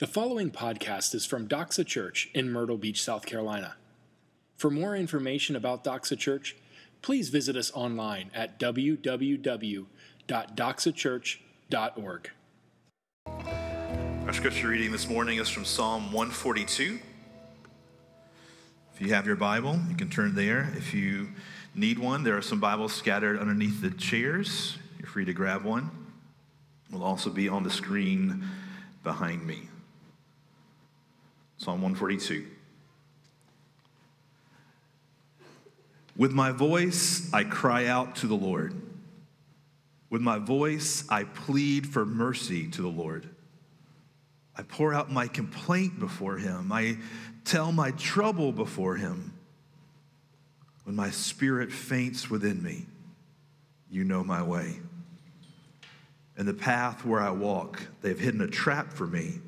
The following podcast is from Doxa Church in Myrtle Beach, South Carolina. For more information about Doxa Church, please visit us online at www.doxachurch.org. Our scripture reading this morning is from Psalm 142. If you have your Bible, you can turn there. If you need one, there are some Bibles scattered underneath the chairs. You're free to grab one. It will also be on the screen behind me. Psalm 142. With my voice, I cry out to the Lord. With my voice, I plead for mercy to the Lord. I pour out my complaint before him. I tell my trouble before him. When my spirit faints within me, you know my way. In the path where I walk, they've hidden a trap for me.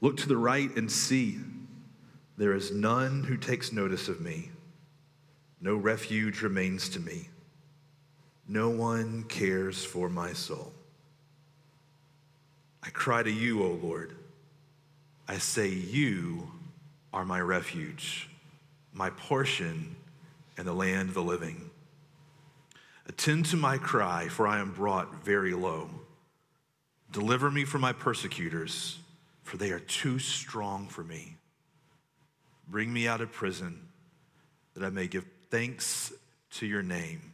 Look to the right and see. There is none who takes notice of me. No refuge remains to me. No one cares for my soul. I cry to you, O Lord. I say, You are my refuge, my portion in the land of the living. Attend to my cry, for I am brought very low. Deliver me from my persecutors for they are too strong for me. Bring me out of prison that I may give thanks to your name.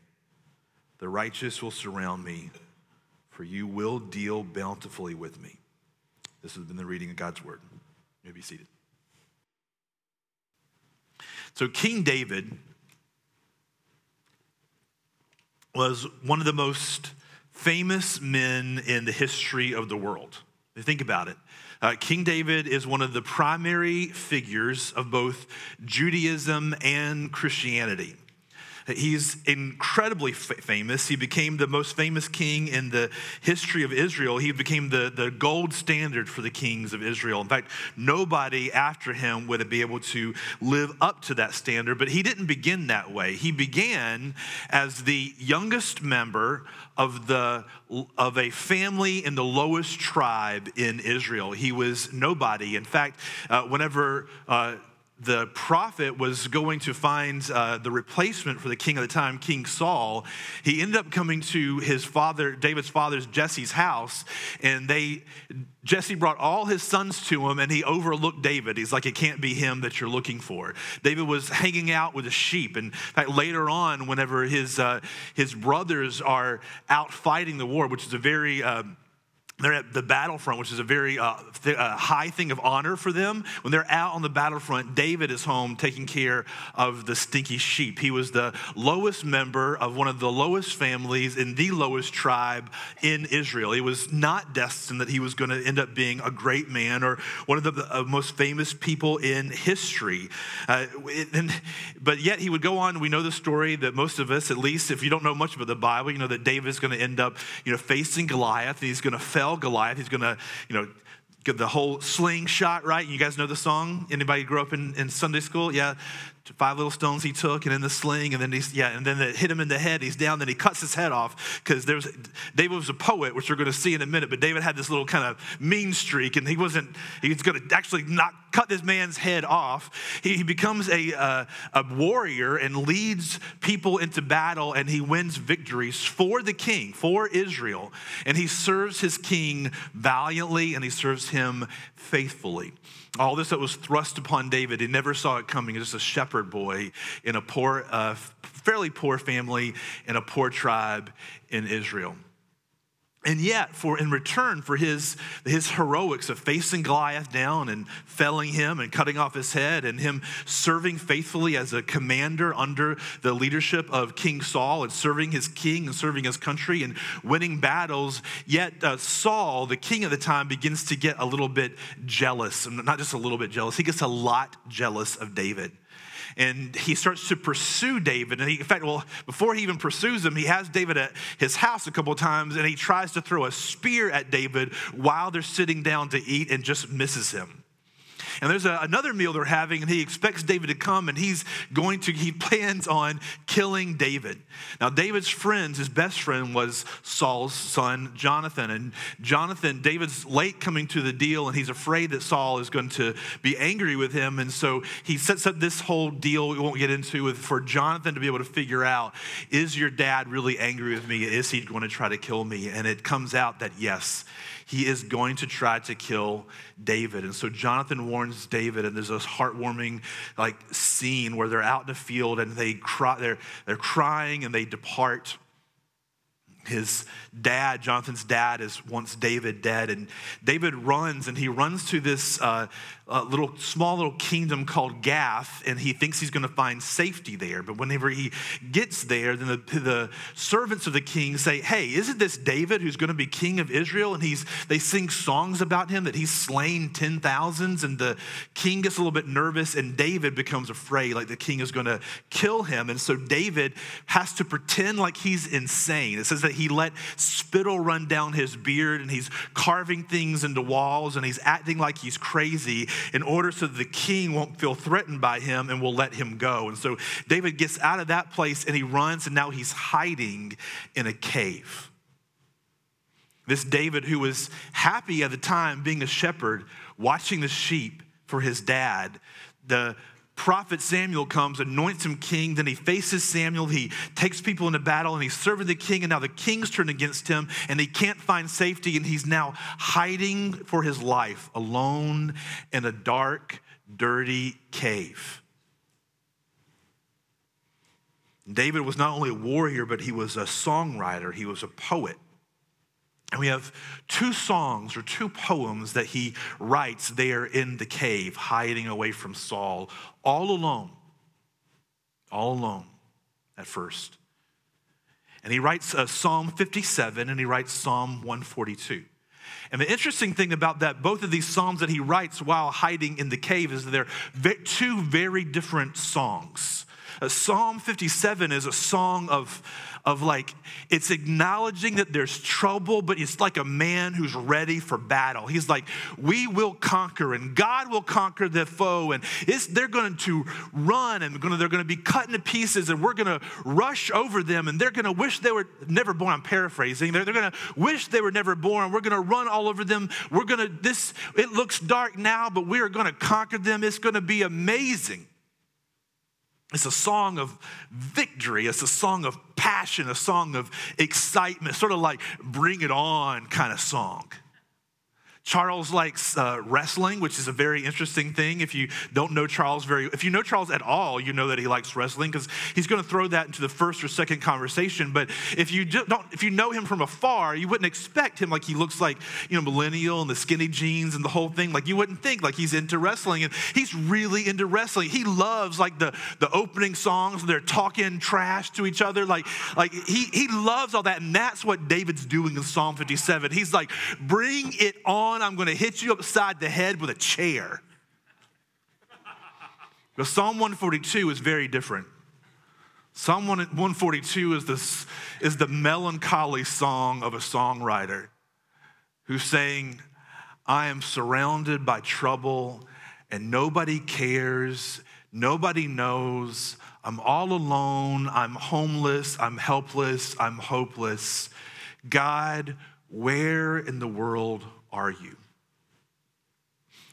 The righteous will surround me, for you will deal bountifully with me. This has been the reading of God's word. You may be seated. So, King David was one of the most famous men in the history of the world. Think about it. Uh, King David is one of the primary figures of both Judaism and Christianity. He's incredibly f- famous. He became the most famous king in the history of Israel. He became the, the gold standard for the kings of Israel. In fact, nobody after him would be able to live up to that standard, but he didn't begin that way. He began as the youngest member of, the, of a family in the lowest tribe in Israel. He was nobody. In fact, uh, whenever uh, the prophet was going to find uh, the replacement for the king of the time, King Saul, he ended up coming to his father, David's father's Jesse's house, and they Jesse brought all his sons to him and he overlooked David. He's like, it can't be him that you're looking for. David was hanging out with the sheep. And in fact, later on, whenever his, uh, his brothers are out fighting the war, which is a very uh, they're at the battlefront, which is a very uh, th- uh, high thing of honor for them. When they're out on the battlefront, David is home taking care of the stinky sheep. He was the lowest member of one of the lowest families in the lowest tribe in Israel. He was not destined that he was going to end up being a great man or one of the uh, most famous people in history. Uh, and, but yet he would go on. We know the story that most of us, at least if you don't know much about the Bible, you know that David is going to end up, you know, facing Goliath and he's going to Goliath. He's going to, you know, get the whole slingshot, right? You guys know the song? Anybody grew up in, in Sunday school? Yeah five little stones he took and in the sling and then he's yeah and then it hit him in the head he's down then he cuts his head off because there's david was a poet which we're going to see in a minute but david had this little kind of mean streak and he wasn't he was going to actually not cut this man's head off. He, he becomes a, uh, a warrior and leads people into battle and he wins victories for the king for israel. And he serves his king valiantly and he serves him faithfully all this that was thrust upon David, he never saw it coming. He's Just a shepherd boy in a poor, uh, fairly poor family in a poor tribe in Israel. And yet, for in return for his, his heroics of facing Goliath down and felling him and cutting off his head, and him serving faithfully as a commander under the leadership of King Saul and serving his king and serving his country and winning battles, yet uh, Saul, the king at the time, begins to get a little bit jealous. Not just a little bit jealous, he gets a lot jealous of David and he starts to pursue David. And he, in fact, well, before he even pursues him, he has David at his house a couple times and he tries to throw a spear at David while they're sitting down to eat and just misses him. And there's a, another meal they're having, and he expects David to come, and he's going to, he plans on killing David. Now, David's friends, his best friend was Saul's son, Jonathan. And Jonathan, David's late coming to the deal, and he's afraid that Saul is going to be angry with him. And so he sets up this whole deal we won't get into with for Jonathan to be able to figure out is your dad really angry with me? Is he going to try to kill me? And it comes out that yes, he is going to try to kill David. And so Jonathan warns David, and there's this heartwarming like scene where they're out in the field and they cry, they're, they're crying and they depart his dad, Jonathan's dad, is wants David dead, and David runs and he runs to this uh, uh, little small little kingdom called Gath, and he thinks he's going to find safety there. But whenever he gets there, then the, the servants of the king say, "Hey, isn't this David who's going to be king of Israel?" And he's they sing songs about him that he's slain ten thousands, and the king gets a little bit nervous, and David becomes afraid, like the king is going to kill him, and so David has to pretend like he's insane. It says that he let spittle run down his beard, and he's carving things into walls, and he's acting like he's crazy in order so that the king won't feel threatened by him and will let him go. And so David gets out of that place and he runs, and now he's hiding in a cave. This David, who was happy at the time being a shepherd, watching the sheep for his dad, the prophet Samuel comes, anoints him king, then he faces Samuel, he takes people into battle, and he's serving the king, and now the king's turned against him, and he can't find safety, and he's now hiding for his life alone in a dark, dirty cave. David was not only a warrior, but he was a songwriter, he was a poet. And we have two songs or two poems that he writes there in the cave, hiding away from Saul, all alone. All alone at first. And he writes uh, Psalm 57 and he writes Psalm 142. And the interesting thing about that, both of these psalms that he writes while hiding in the cave, is that they're two very different songs. Uh, Psalm 57 is a song of of like, it's acknowledging that there's trouble, but it's like a man who's ready for battle. He's like, we will conquer and God will conquer the foe. And they're going to run and they're going to be cut into pieces and we're going to rush over them and they're going to wish they were never born. I'm paraphrasing. They're, they're going to wish they were never born. We're going to run all over them. We're going to, this, it looks dark now, but we are going to conquer them. It's going to be amazing. It's a song of victory. It's a song of passion, a song of excitement, sort of like bring it on kind of song. Charles likes uh, wrestling, which is a very interesting thing. If you don't know Charles very, if you know Charles at all, you know that he likes wrestling because he's going to throw that into the first or second conversation. But if you don't, if you know him from afar, you wouldn't expect him like he looks like you know millennial and the skinny jeans and the whole thing. Like you wouldn't think like he's into wrestling, and he's really into wrestling. He loves like the the opening songs. They're talking trash to each other. Like like he he loves all that, and that's what David's doing in Psalm 57. He's like, bring it on on, I'm going to hit you upside the head with a chair. But Psalm 142 is very different. Psalm 142 is, this, is the melancholy song of a songwriter who's saying, I am surrounded by trouble and nobody cares, nobody knows. I'm all alone, I'm homeless, I'm helpless, I'm hopeless. God, where in the world are you?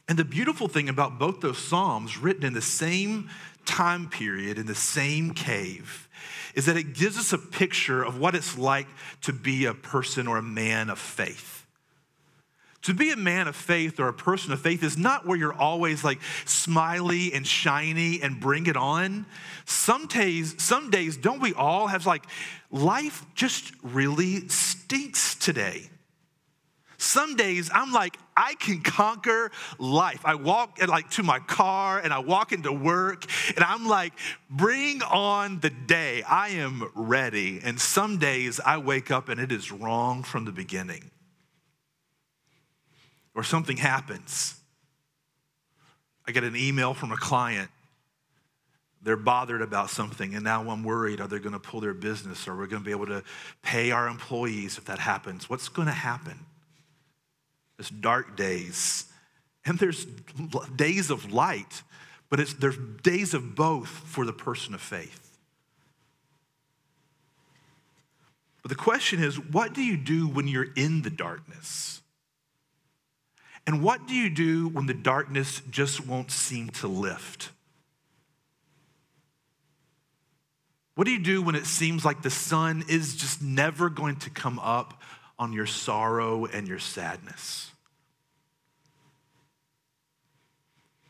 And the beautiful thing about both those Psalms, written in the same time period, in the same cave, is that it gives us a picture of what it's like to be a person or a man of faith. To be a man of faith or a person of faith is not where you're always like smiley and shiny and bring it on. Some days, some days, don't we all have like life just really stinks today? Some days I'm like, I can conquer life. I walk like to my car and I walk into work and I'm like, bring on the day. I am ready. And some days I wake up and it is wrong from the beginning. Or something happens. I get an email from a client. They're bothered about something, and now I'm worried are they going to pull their business? Or we're going to be able to pay our employees if that happens? What's going to happen? It's dark days. and there's days of light, but it's, there's days of both for the person of faith. But the question is what do you do when you're in the darkness? And what do you do when the darkness just won't seem to lift? What do you do when it seems like the sun is just never going to come up on your sorrow and your sadness?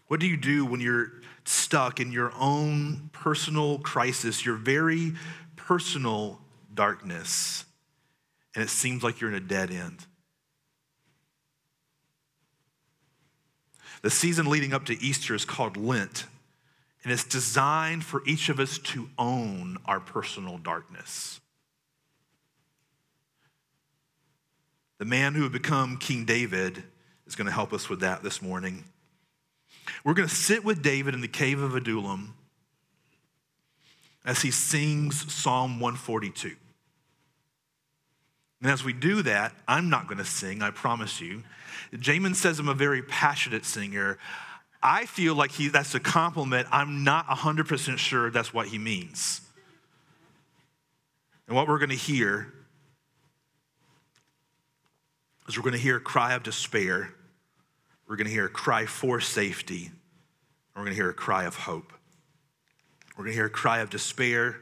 What do you do when you're stuck in your own personal crisis, your very personal darkness, and it seems like you're in a dead end? The season leading up to Easter is called Lent. And it's designed for each of us to own our personal darkness. The man who would become King David is going to help us with that this morning. We're going to sit with David in the cave of Adullam as he sings Psalm 142. And as we do that, I'm not going to sing, I promise you. Jamin says I'm a very passionate singer. I feel like he, that's a compliment. I'm not 100% sure that's what he means. And what we're going to hear is we're going to hear a cry of despair, we're going to hear a cry for safety, and we're going to hear a cry of hope. We're going to hear a cry of despair,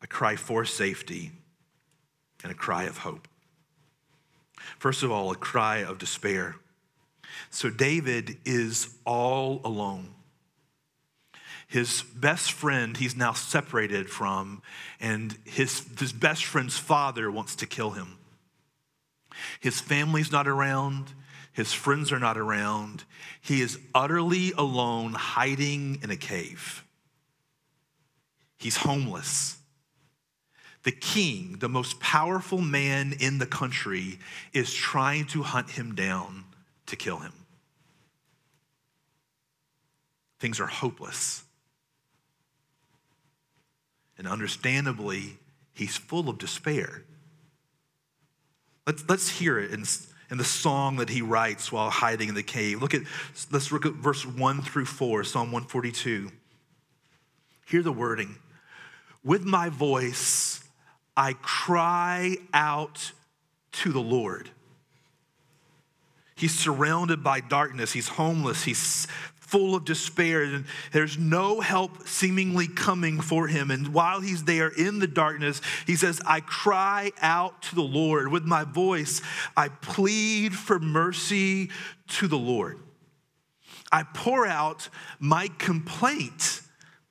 a cry for safety, and a cry of hope. First of all, a cry of despair. So David is all alone. His best friend, he's now separated from, and his, his best friend's father wants to kill him. His family's not around, his friends are not around. He is utterly alone, hiding in a cave. He's homeless. The king, the most powerful man in the country, is trying to hunt him down to kill him. Things are hopeless. And understandably, he's full of despair. Let's, let's hear it in, in the song that he writes while hiding in the cave. Look at, let's look at verse 1 through 4, Psalm 142. Hear the wording. With my voice, I cry out to the Lord. He's surrounded by darkness. He's homeless. He's full of despair, and there's no help seemingly coming for him. And while he's there in the darkness, he says, I cry out to the Lord. With my voice, I plead for mercy to the Lord. I pour out my complaint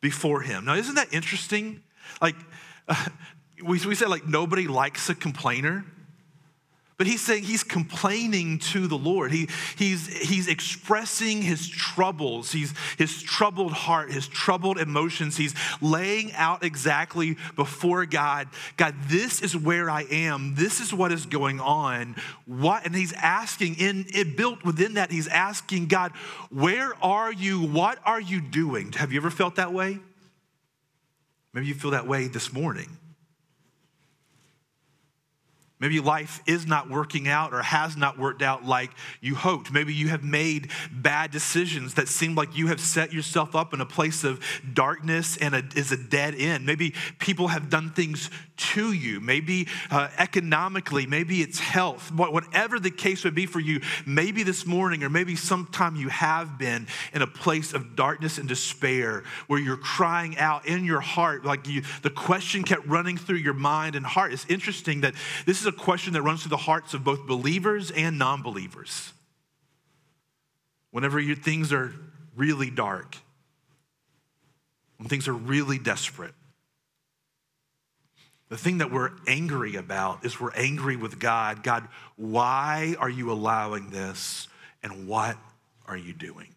before him. Now, isn't that interesting? Like, uh, we, we say, like, nobody likes a complainer. But he's saying he's complaining to the Lord. He, he's, he's expressing his troubles, he's, his troubled heart, his troubled emotions. He's laying out exactly before God God, this is where I am. This is what is going on. What? And he's asking, in it built within that, he's asking God, where are you? What are you doing? Have you ever felt that way? Maybe you feel that way this morning. Maybe life is not working out or has not worked out like you hoped. Maybe you have made bad decisions that seem like you have set yourself up in a place of darkness and a, is a dead end. Maybe people have done things to you. Maybe uh, economically, maybe it's health. Whatever the case would be for you, maybe this morning or maybe sometime you have been in a place of darkness and despair where you're crying out in your heart, like you, the question kept running through your mind and heart. It's interesting that this is a question that runs through the hearts of both believers and non believers. Whenever you, things are really dark, when things are really desperate, the thing that we're angry about is we're angry with God. God, why are you allowing this? And what are you doing?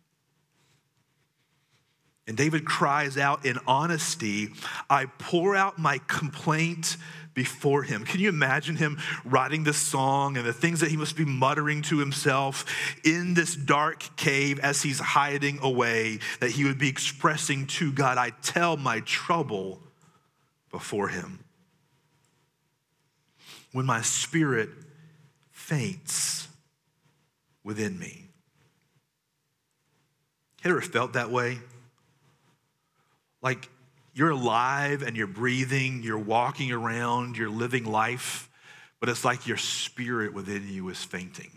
And David cries out in honesty, I pour out my complaint before him. Can you imagine him writing this song and the things that he must be muttering to himself in this dark cave as he's hiding away, that he would be expressing to God, I tell my trouble before him. When my spirit faints within me. Have You ever felt that way? Like you're alive and you're breathing, you're walking around, you're living life, but it's like your spirit within you is fainting.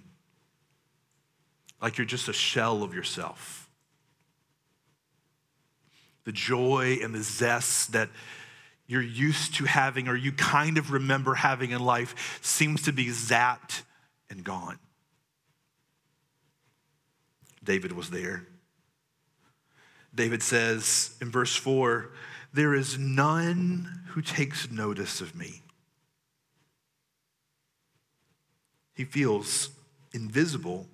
Like you're just a shell of yourself. The joy and the zest that you're used to having or you kind of remember having in life seems to be zapped and gone. David was there. David says in verse 4 There is none who takes notice of me. He feels invisible.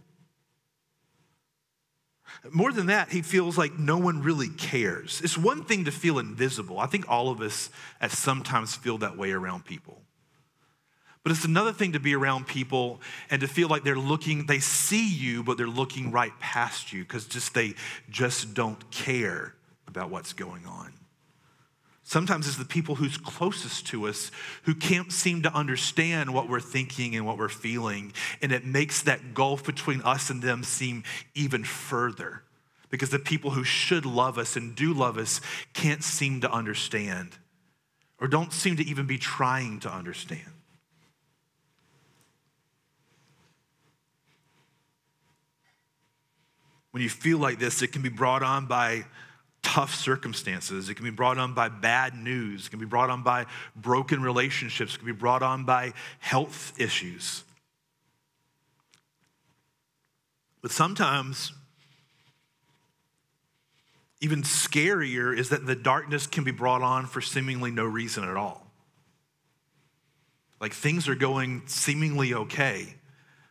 More than that, he feels like no one really cares. It's one thing to feel invisible. I think all of us at sometimes feel that way around people. But it's another thing to be around people and to feel like they're looking, they see you, but they're looking right past you because just they just don't care about what's going on. Sometimes it's the people who's closest to us who can't seem to understand what we're thinking and what we're feeling. And it makes that gulf between us and them seem even further because the people who should love us and do love us can't seem to understand or don't seem to even be trying to understand. When you feel like this, it can be brought on by tough circumstances. It can be brought on by bad news. It can be brought on by broken relationships. It can be brought on by health issues. But sometimes, even scarier is that the darkness can be brought on for seemingly no reason at all. Like things are going seemingly okay,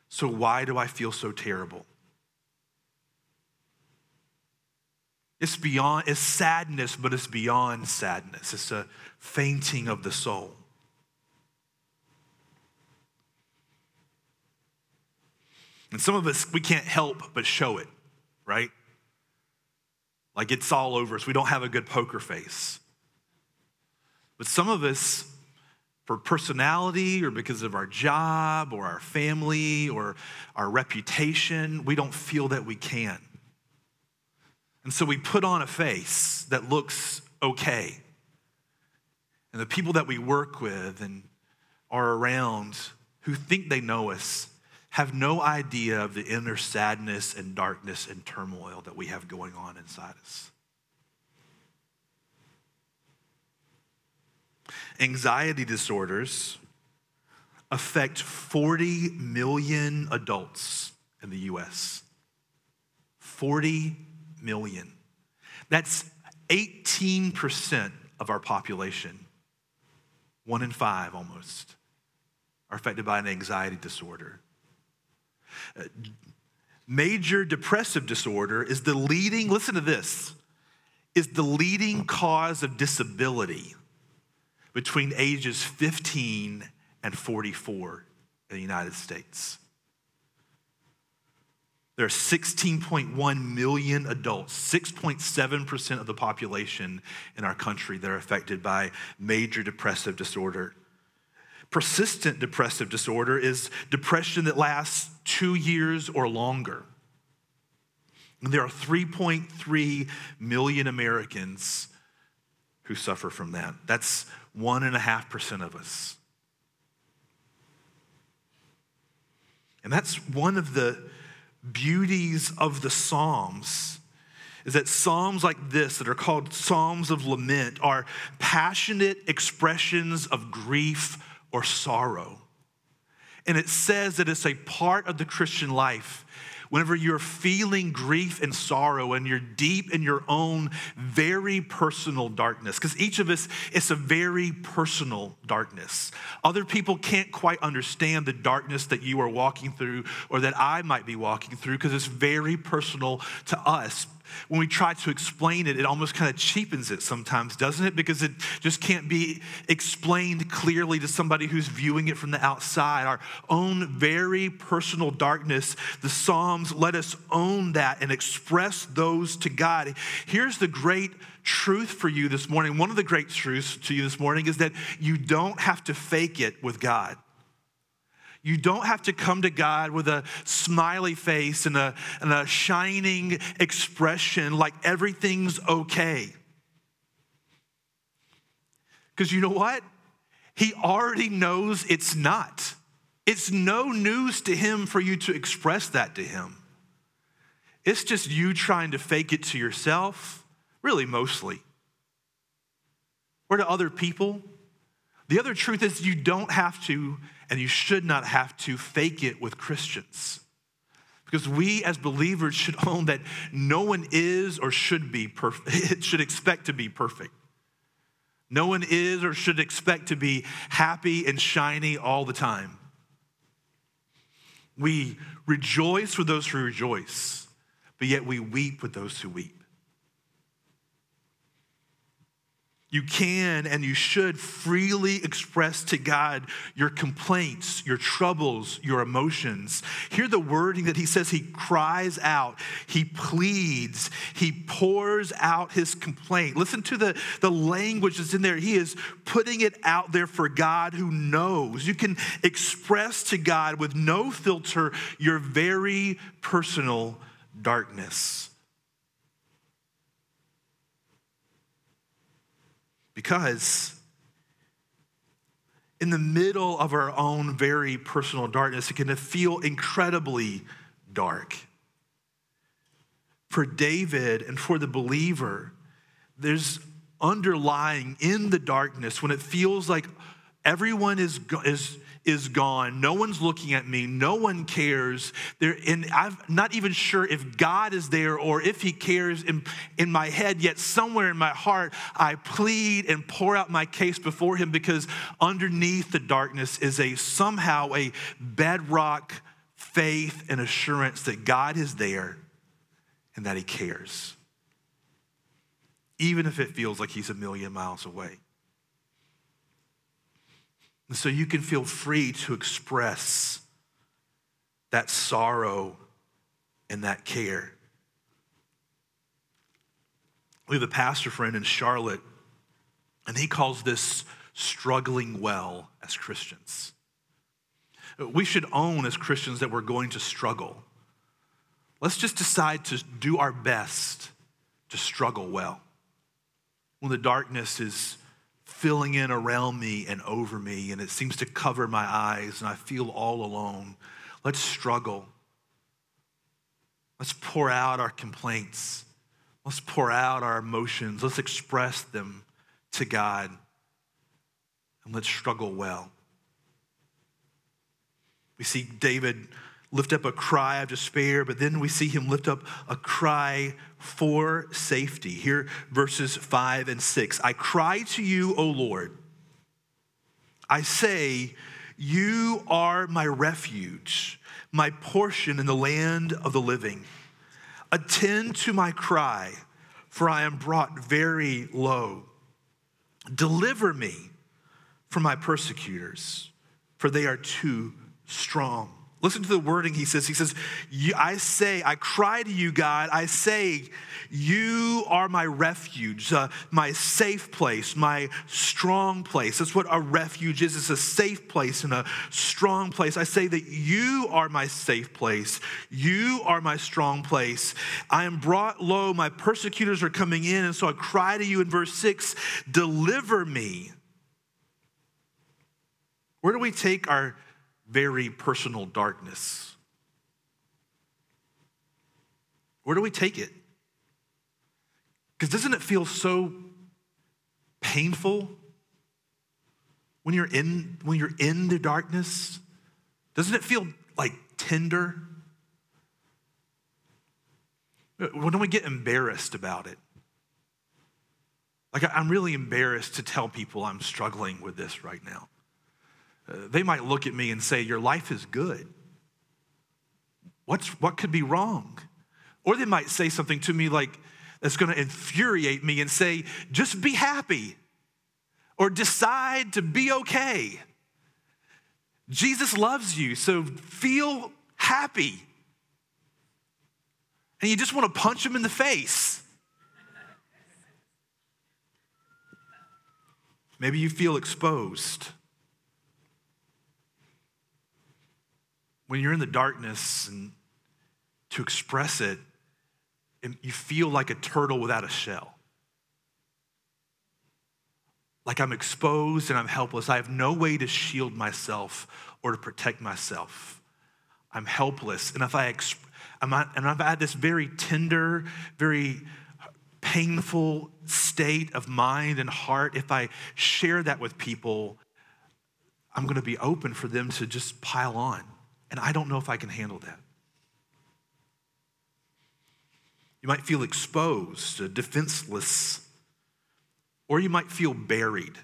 so why do I feel so terrible? It's beyond, it's sadness, but it's beyond sadness. It's a fainting of the soul. And some of us, we can't help but show it, right? Like it's all over us. We don't have a good poker face. But some of us, for personality or because of our job or our family or our reputation, we don't feel that we can. And so we put on a face that looks okay. And the people that we work with and are around who think they know us have no idea of the inner sadness and darkness and turmoil that we have going on inside us. Anxiety disorders affect 40 million adults in the US. 40 million. That's 18% of our population. One in five almost are affected by an anxiety disorder. Uh, major depressive disorder is the leading, listen to this, is the leading cause of disability between ages 15 and 44 in the United States. There are 16.1 million adults, 6.7% of the population in our country that are affected by major depressive disorder. Persistent depressive disorder is depression that lasts two years or longer. And there are 3.3 million Americans who suffer from that. That's 1.5% of us. And that's one of the beauties of the Psalms is that Psalms like this, that are called Psalms of Lament, are passionate expressions of grief or sorrow. And it says that it's a part of the Christian life whenever you're feeling grief and sorrow and you're deep in your own very personal darkness, because each of us, it's a very personal darkness. Other people can't quite understand the darkness that you are walking through or that I might be walking through because it's very personal to us when we try to explain it, it almost kind of cheapens it sometimes, doesn't it? Because it just can't be explained clearly to somebody who's viewing it from the outside. Our own very personal darkness, the Psalms let us own that and express those to God. Here's the great truth for you this morning. One of the great truths to you this morning is that you don't have to fake it with God. You don't have to come to God with a smiley face and a, and a shining expression like everything's okay. Because you know what? He already knows it's not. It's no news to him for you to express that to him. It's just you trying to fake it to yourself, really, mostly. Or to other people. The other truth is you don't have to and you should not have to fake it with Christians. Because we as believers should own that no one is or should be perfect, should expect to be perfect. No one is or should expect to be happy and shiny all the time. We rejoice with those who rejoice, but yet we weep with those who weep. You can and you should freely express to God your complaints, your troubles, your emotions. Hear the wording that he says he cries out, he pleads, he pours out his complaint. Listen to the, the language that's in there. He is putting it out there for God who knows. You can express to God with no filter your very personal darkness. Because in the middle of our own very personal darkness, it can feel incredibly dark. For David and for the believer, there's underlying in the darkness when it feels like everyone is, is is gone. No one's looking at me. No one cares. There, and I'm not even sure if God is there or if He cares in, in my head, yet somewhere in my heart, I plead and pour out my case before Him because underneath the darkness is a somehow a bedrock faith and assurance that God is there and that He cares, even if it feels like He's a million miles away. And so you can feel free to express that sorrow and that care. We have a pastor friend in Charlotte, and he calls this struggling well as Christians. We should own as Christians that we're going to struggle. Let's just decide to do our best to struggle well. When the darkness is filling in around me and over me, and it seems to cover my eyes, and I feel all alone. Let's struggle. Let's pour out our complaints. Let's pour out our emotions. Let's express them to God. And let's struggle well. We see David lift up a cry of despair, but then we see him lift up a cry for safety. Here, verses five and six. I cry to you, O Lord. I say, You are my refuge, my portion in the land of the living. Attend to my cry, for I am brought very low. Deliver me from my persecutors, for they are too strong. Listen to the wording he says. He says, I say, I cry to you, God. I say, you are my refuge, uh, my safe place, my strong place. That's what a refuge is. It's a safe place and a strong place. I say that you are my safe place. You are my strong place. I am brought low. My persecutors are coming in. And so I cry to you in verse six, deliver me. Where do we take our very personal darkness. Where do we take it? Because doesn't it feel so painful when you're in when you're in the darkness? Doesn't it feel like tender? When do we get embarrassed about it? Like I'm really embarrassed to tell people I'm struggling with this right now. Uh, they might look at me and say, Your life is good. What's, what could be wrong? Or they might say something to me like, that's going to infuriate me and say, Just be happy or decide to be okay. Jesus loves you, so feel happy. And you just want to punch him in the face. Maybe you feel exposed. When you're in the darkness and to express it, you feel like a turtle without a shell. Like I'm exposed and I'm helpless. I have no way to shield myself or to protect myself. I'm helpless. And if I exp- and I've had this very tender, very painful state of mind and heart, if I share that with people, I'm going to be open for them to just pile on. And I don't know if I can handle that. You might feel exposed, defenseless, or you might feel buried.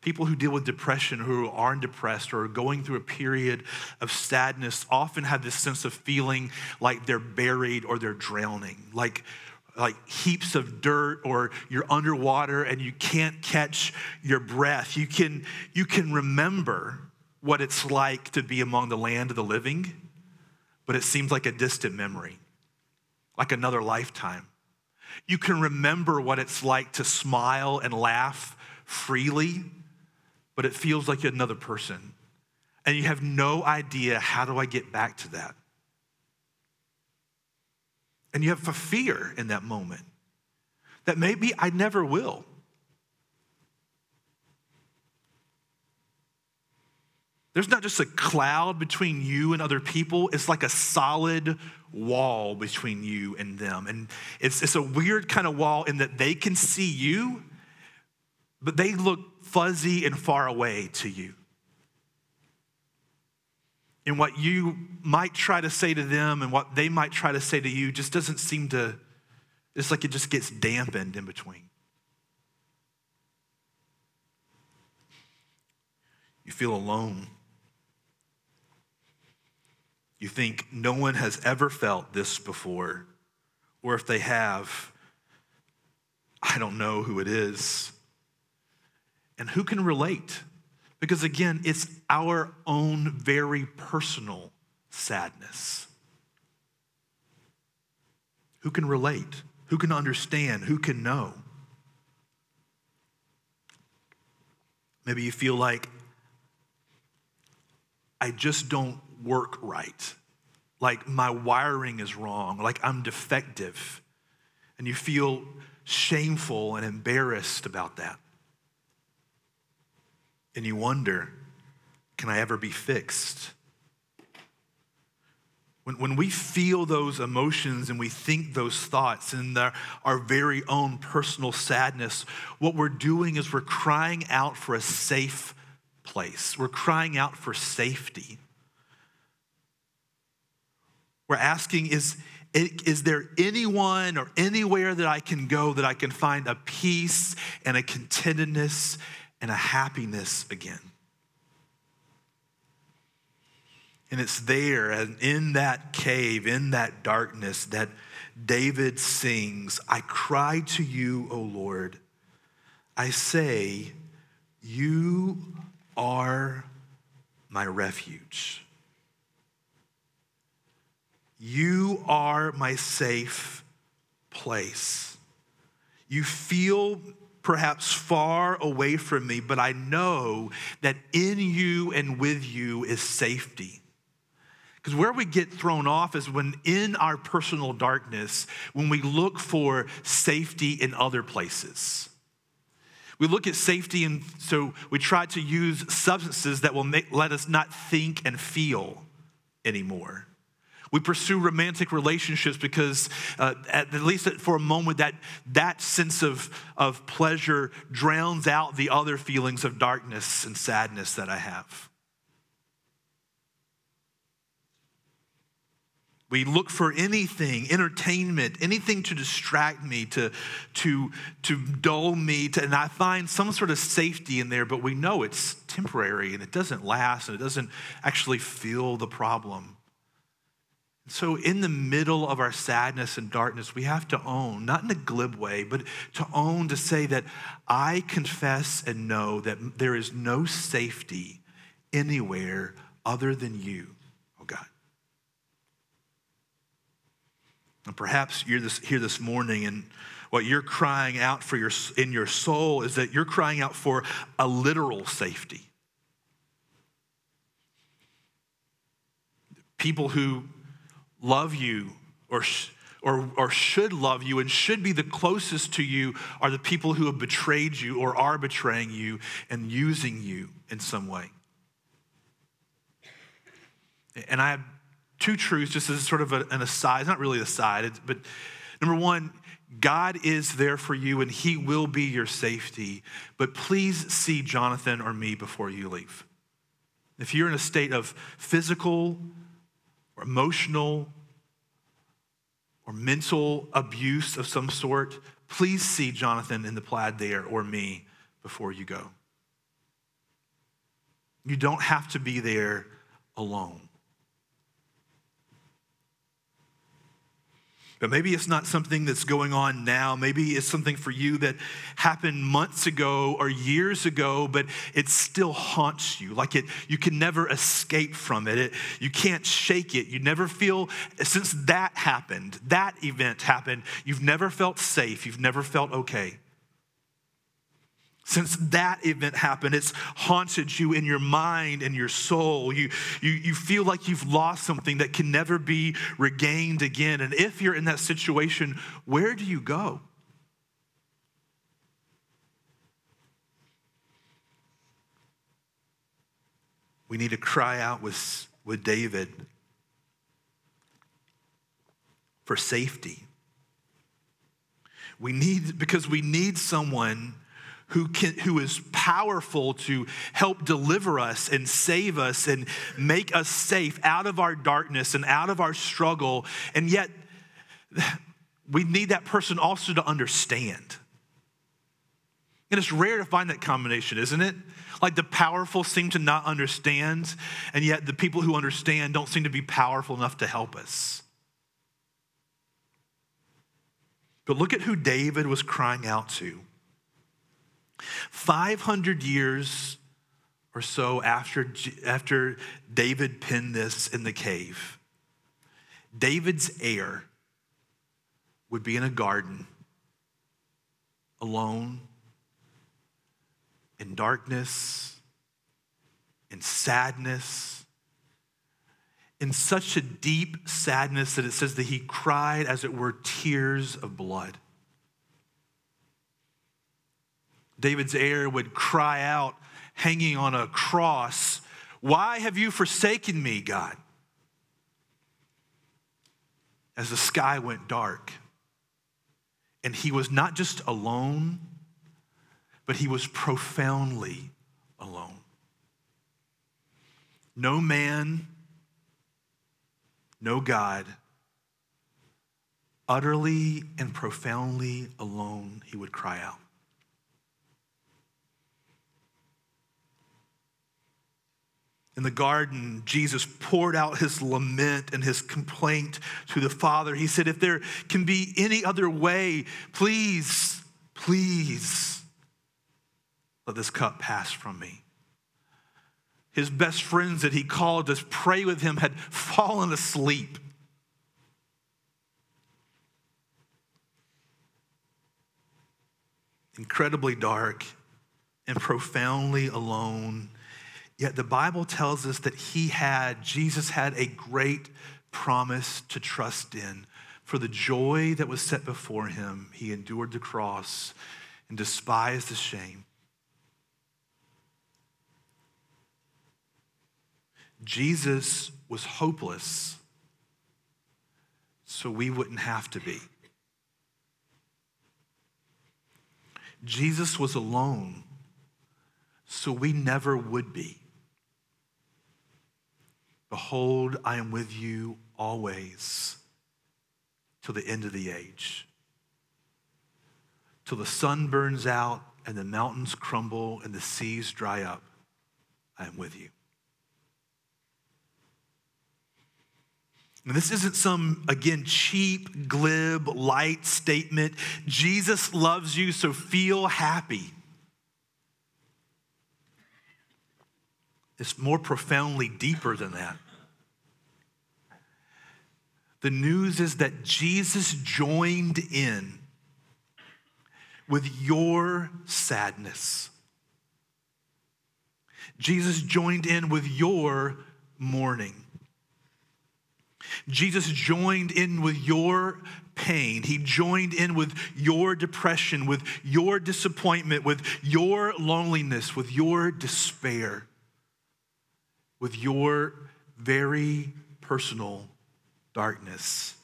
People who deal with depression, who aren't depressed or are going through a period of sadness, often have this sense of feeling like they're buried or they're drowning, like, like heaps of dirt or you're underwater and you can't catch your breath. You can, you can remember what it's like to be among the land of the living, but it seems like a distant memory, like another lifetime. You can remember what it's like to smile and laugh freely, but it feels like another person. And you have no idea how do I get back to that? And you have a fear in that moment that maybe I never will. There's not just a cloud between you and other people, it's like a solid wall between you and them. And it's, it's a weird kind of wall in that they can see you, but they look fuzzy and far away to you. And what you might try to say to them and what they might try to say to you just doesn't seem to, it's like it just gets dampened in between. You feel alone. You think no one has ever felt this before, or if they have, I don't know who it is. And who can relate? Because again, it's our own very personal sadness. Who can relate? Who can understand? Who can know? Maybe you feel like I just don't work right. Like my wiring is wrong, like I'm defective. And you feel shameful and embarrassed about that. And you wonder, can I ever be fixed? When, when we feel those emotions and we think those thoughts in the, our very own personal sadness, what we're doing is we're crying out for a safe place. We're crying out for safety. We're asking, is, is there anyone or anywhere that I can go that I can find a peace and a contentedness and a happiness again? And it's there, and in that cave, in that darkness, that David sings, I cry to you, O Lord. I say, You are my refuge. You are my safe place. You feel perhaps far away from me, but I know that in you and with you is safety. Because where we get thrown off is when in our personal darkness, when we look for safety in other places. We look at safety, and so we try to use substances that will make, let us not think and feel anymore. We pursue romantic relationships because, uh, at, least for a moment, that, that sense of, of pleasure drowns out the other feelings of darkness and sadness that I have. We look for anything, entertainment, anything to distract me, to, to, to dull me, to, and I find some sort of safety in there, but we know it's temporary and it doesn't last and it doesn't actually feel the problem. So, in the middle of our sadness and darkness, we have to own, not in a glib way, but to own to say that I confess and know that there is no safety anywhere other than you, oh God. And perhaps you're this, here this morning and what you're crying out for your, in your soul is that you're crying out for a literal safety. people who love you or, or, or should love you and should be the closest to you are the people who have betrayed you or are betraying you and using you in some way. And I have two truths, just as sort of an aside. It's not really an aside, but number one, God is there for you and he will be your safety. But please see Jonathan or me before you leave. If you're in a state of physical or emotional or mental abuse of some sort, please see Jonathan in the plaid there or me before you go. You don't have to be there alone. But maybe it's not something that's going on now. Maybe it's something for you that happened months ago or years ago, but it still haunts you. Like it, you can never escape from it. it. You can't shake it. You never feel, since that happened, that event happened, you've never felt safe. You've never felt okay. Since that event happened, it's haunted you in your mind and your soul. You, you, you feel like you've lost something that can never be regained again. And if you're in that situation, where do you go? We need to cry out with, with David for safety. We need, because we need someone who, can, who is powerful to help deliver us and save us and make us safe out of our darkness and out of our struggle. And yet, we need that person also to understand. And it's rare to find that combination, isn't it? Like the powerful seem to not understand, and yet the people who understand don't seem to be powerful enough to help us. But look at who David was crying out to. 500 years or so after, after David penned this in the cave, David's heir would be in a garden, alone, in darkness, in sadness, in such a deep sadness that it says that he cried, as it were, tears of blood. David's heir would cry out, hanging on a cross, Why have you forsaken me, God? As the sky went dark. And he was not just alone, but he was profoundly alone. No man, no God, utterly and profoundly alone, he would cry out. In the garden, Jesus poured out his lament and his complaint to the Father. He said, If there can be any other way, please, please let this cup pass from me. His best friends that he called to pray with him had fallen asleep. Incredibly dark and profoundly alone Yet the Bible tells us that he had, Jesus had a great promise to trust in. For the joy that was set before him, he endured the cross and despised the shame. Jesus was hopeless, so we wouldn't have to be. Jesus was alone, so we never would be. Behold, I am with you always till the end of the age. Till the sun burns out and the mountains crumble and the seas dry up, I am with you. And this isn't some, again, cheap, glib, light statement. Jesus loves you, so feel happy. It's more profoundly deeper than that. The news is that Jesus joined in with your sadness. Jesus joined in with your mourning. Jesus joined in with your pain. He joined in with your depression, with your disappointment, with your loneliness, with your despair, with your very personal darkness.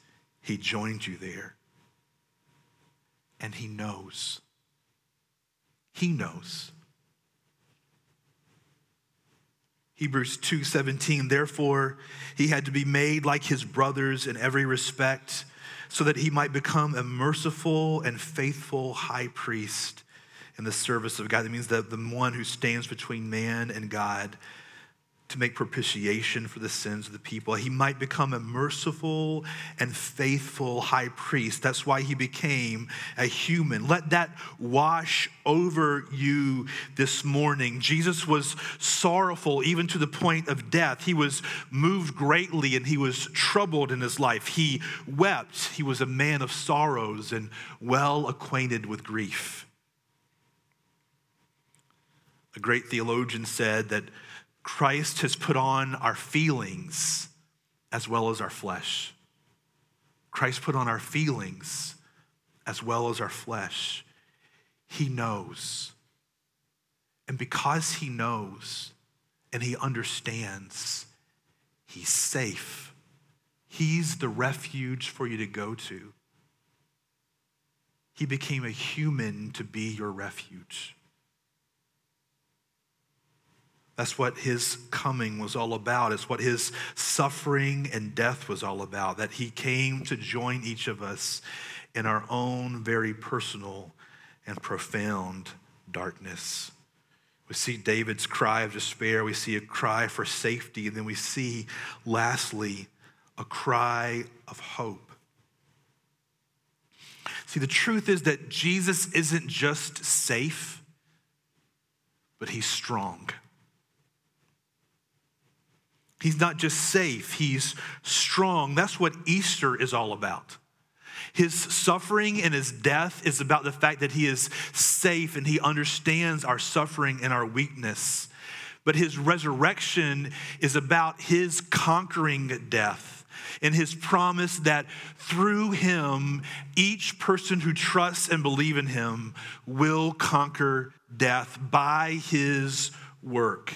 He joined you there. And He knows. He knows. Hebrews 2:17 Therefore he had to be made like his brothers in every respect so that he might become a merciful and faithful high priest in the service of God. That means that the one who stands between man and God to make propitiation for the sins of the people. He might become a merciful and faithful high priest. That's why he became a human. Let that wash over you this morning. Jesus was sorrowful even to the point of death. He was moved greatly and he was troubled in his life. He wept. He was a man of sorrows and well acquainted with grief. A great theologian said that Christ has put on our feelings as well as our flesh. Christ put on our feelings as well as our flesh. He knows. And because he knows and he understands, he's safe. He's the refuge for you to go to. He became a human to be your refuge. That's what his coming was all about. It's what his suffering and death was all about. That he came to join each of us in our own very personal and profound darkness. We see David's cry of despair. We see a cry for safety. And then we see, lastly, a cry of hope. See, the truth is that Jesus isn't just safe, but he's strong. He's not just safe, he's strong. That's what Easter is all about. His suffering and his death is about the fact that he is safe and he understands our suffering and our weakness. But his resurrection is about his conquering death and his promise that through him, each person who trusts and believes in him will conquer death by his work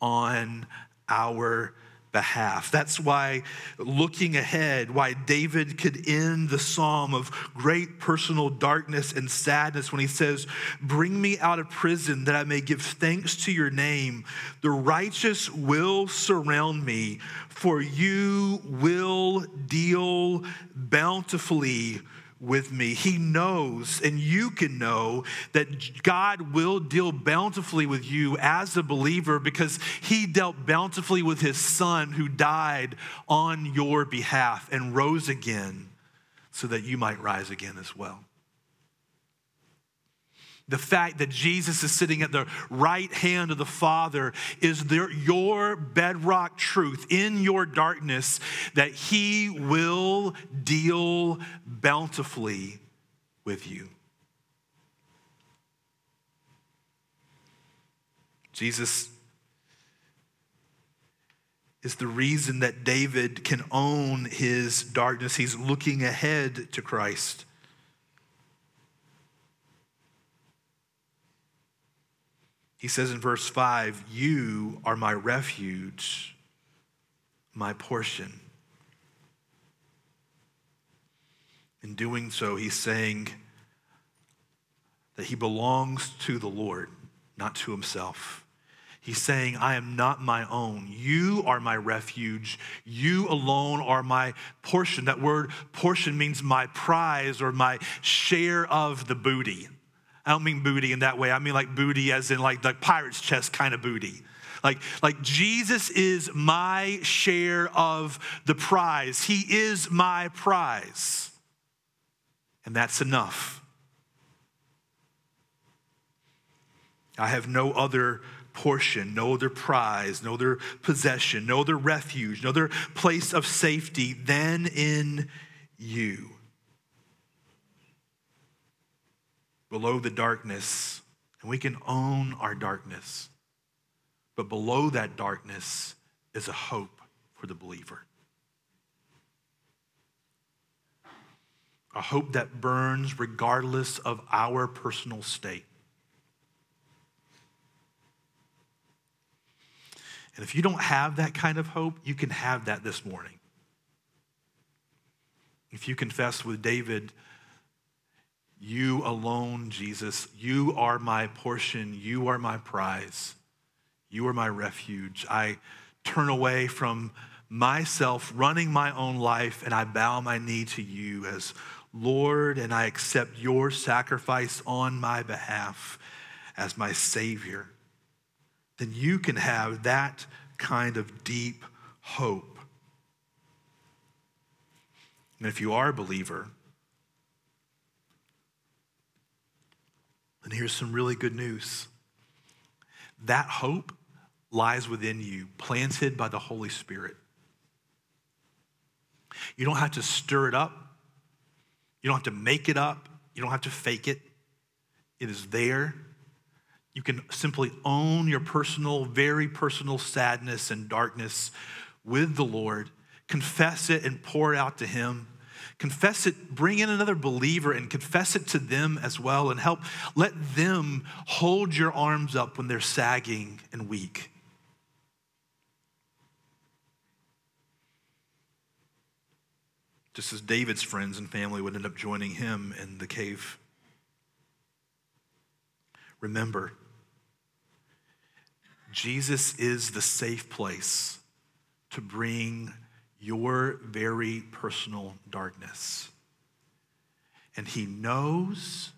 on our behalf. That's why looking ahead, why David could end the psalm of great personal darkness and sadness when he says, Bring me out of prison that I may give thanks to your name. The righteous will surround me, for you will deal bountifully with me. He knows, and you can know, that God will deal bountifully with you as a believer because He dealt bountifully with His Son who died on your behalf and rose again so that you might rise again as well. The fact that Jesus is sitting at the right hand of the Father is there, your bedrock truth in your darkness that He will deal bountifully with you. Jesus is the reason that David can own his darkness. He's looking ahead to Christ. He says in verse 5, You are my refuge, my portion. In doing so, he's saying that he belongs to the Lord, not to himself. He's saying, I am not my own. You are my refuge. You alone are my portion. That word portion means my prize or my share of the booty. I don't mean booty in that way. I mean like booty as in like the pirate's chest kind of booty. Like, like Jesus is my share of the prize. He is my prize. And that's enough. I have no other portion, no other prize, no other possession, no other refuge, no other place of safety than in you. Below the darkness, and we can own our darkness. But below that darkness is a hope for the believer. a hope that burns regardless of our personal state. And if you don't have that kind of hope, you can have that this morning. If you confess with David, you alone, Jesus, you are my portion, you are my prize, you are my refuge. I turn away from myself, running my own life, and I bow my knee to you as Lord, and I accept your sacrifice on my behalf as my Savior, then you can have that kind of deep hope. And if you are a believer, then here's some really good news. That hope lies within you, planted by the Holy Spirit. You don't have to stir it up. You don't have to make it up. You don't have to fake it. It is there. You can simply own your personal, very personal sadness and darkness with the Lord, confess it and pour it out to Him. Confess it, bring in another believer and confess it to them as well, and help let them hold your arms up when they're sagging and weak. just as David's friends and family would end up joining him in the cave. Remember, Jesus is the safe place to bring your very personal darkness. And he knows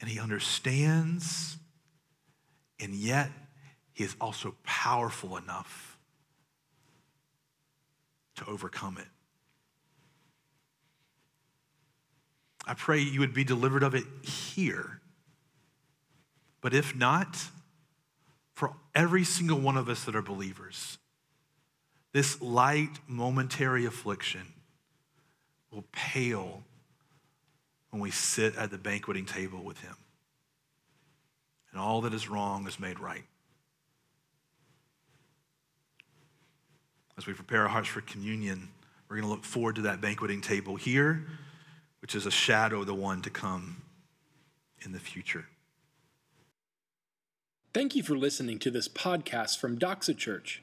and he understands, and yet he is also powerful enough to overcome it. I pray you would be delivered of it here. But if not, for every single one of us that are believers, this light, momentary affliction will pale when we sit at the banqueting table with Him. And all that is wrong is made right. As we prepare our hearts for communion, we're going to look forward to that banqueting table here which is a shadow of the one to come in the future. Thank you for listening to this podcast from Doxa Church.